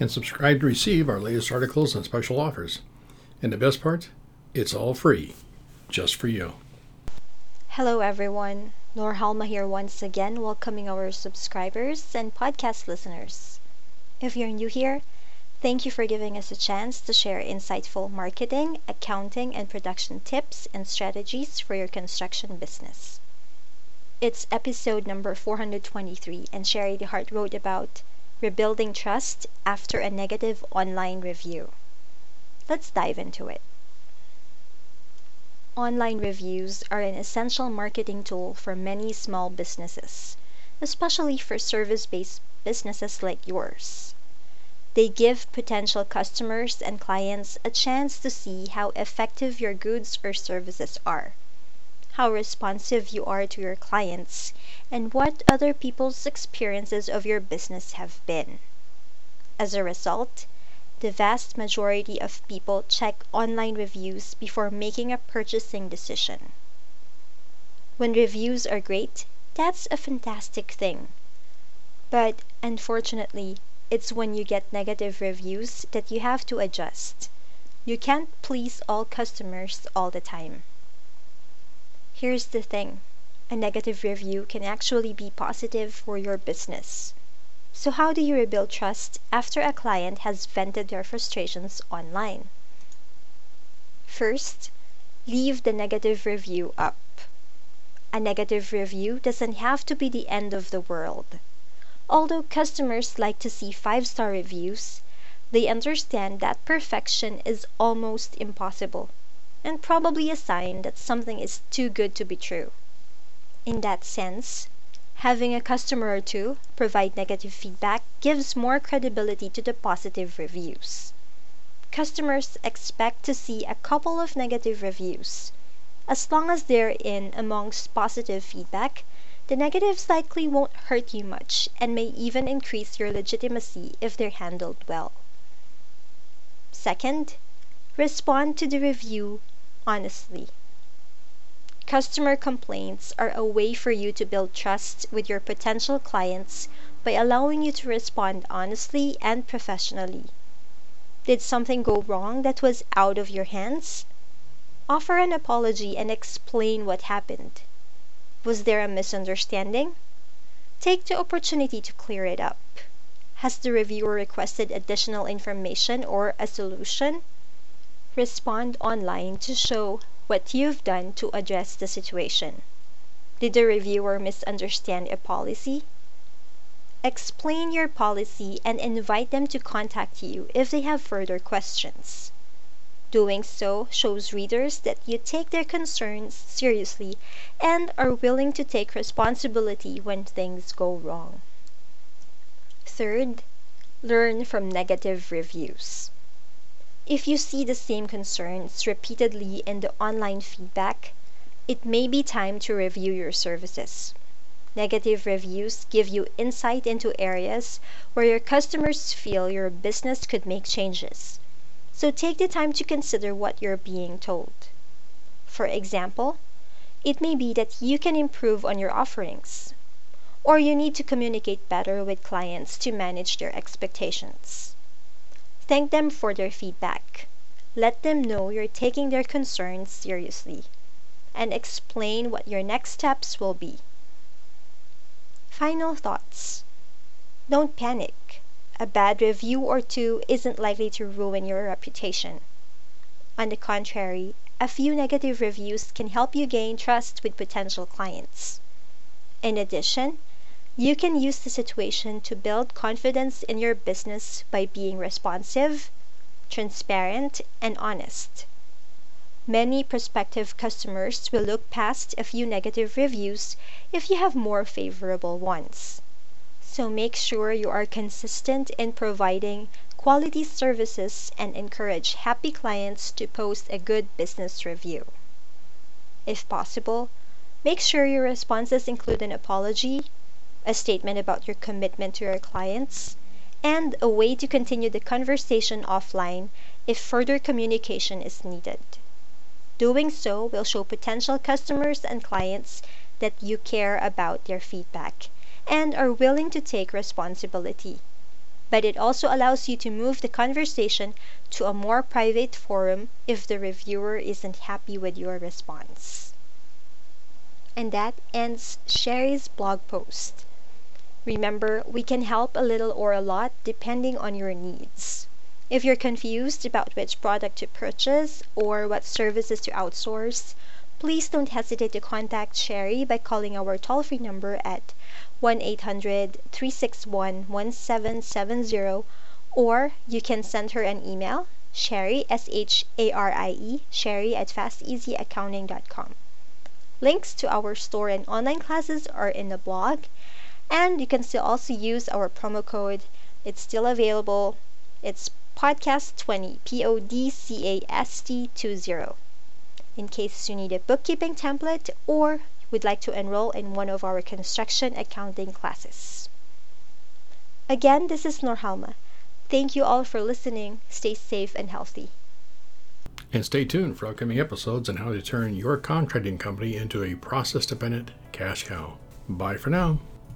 and subscribe to receive our latest articles and special offers. And the best part, it's all free, just for you. Hello, everyone. Nor Halma here once again, welcoming our subscribers and podcast listeners. If you're new here, thank you for giving us a chance to share insightful marketing, accounting, and production tips and strategies for your construction business. It's episode number 423, and Sharie DeHart wrote about rebuilding trust after a negative online review. Let's dive into it. Online reviews are an essential marketing tool for many small businesses, especially for service based businesses like yours. They give potential customers and clients a chance to see how effective your goods or services are how responsive you are to your clients, and what other people's experiences of your business have been. As a result, the vast majority of people check online reviews before making a purchasing decision. When reviews are great, that's a fantastic thing. But unfortunately, it's when you get negative reviews that you have to adjust. You can't please all customers all the time. Here's the thing a negative review can actually be positive for your business. So, how do you rebuild trust after a client has vented their frustrations online? First, leave the negative review up. A negative review doesn't have to be the end of the world. Although customers like to see five star reviews, they understand that perfection is almost impossible and probably a sign that something is too good to be true. In that sense, having a customer or two provide negative feedback gives more credibility to the positive reviews. Customers expect to see a couple of negative reviews. As long as they're in amongst positive feedback, the negatives likely won't hurt you much and may even increase your legitimacy if they're handled well. Second, respond to the review honestly. Customer complaints are a way for you to build trust with your potential clients by allowing you to respond honestly and professionally. Did something go wrong that was out of your hands? Offer an apology and explain what happened. Was there a misunderstanding? Take the opportunity to clear it up. Has the reviewer requested additional information or a solution? Respond online to show what you've done to address the situation. Did the reviewer misunderstand a policy? Explain your policy and invite them to contact you if they have further questions. Doing so shows readers that you take their concerns seriously and are willing to take responsibility when things go wrong. Third, learn from negative reviews. If you see the same concerns repeatedly in the online feedback, it may be time to review your services. Negative reviews give you insight into areas where your customers feel your business could make changes. So take the time to consider what you're being told. For example, it may be that you can improve on your offerings, or you need to communicate better with clients to manage their expectations. Thank them for their feedback. Let them know you're taking their concerns seriously. And explain what your next steps will be. Final thoughts Don't panic. A bad review or two isn't likely to ruin your reputation. On the contrary, a few negative reviews can help you gain trust with potential clients. In addition, you can use the situation to build confidence in your business by being responsive, transparent, and honest. Many prospective customers will look past a few negative reviews if you have more favorable ones. So make sure you are consistent in providing quality services, and encourage happy clients to post a good business review. If possible, make sure your responses include an apology, a statement about your commitment to your clients, and a way to continue the conversation offline if further communication is needed. Doing so will show potential customers and clients that you care about their feedback and are willing to take responsibility. But it also allows you to move the conversation to a more private forum if the reviewer isn't happy with your response. And that ends Sharie's blog post. Remember, we can help a little or a lot depending on your needs. If you're confused about which product to purchase or what services to outsource, please don't hesitate to contact Sharie by calling our toll free number at 1 800 361 1770 or you can send her an email, Sharie, S H A R I E, Sharie at fasteasyaccounting.com. Links to our store and online classes are in the blog and you can still also use our promo code. It's still available. It's podcast 20, P O D C A S T 20. In case you need a bookkeeping template or would like to enroll in one of our construction accounting classes. Again, this is Norhalma. Thank you all for listening. Stay safe and healthy. And stay tuned for upcoming episodes on how to turn your contracting company into a process dependent cash cow. Bye for now.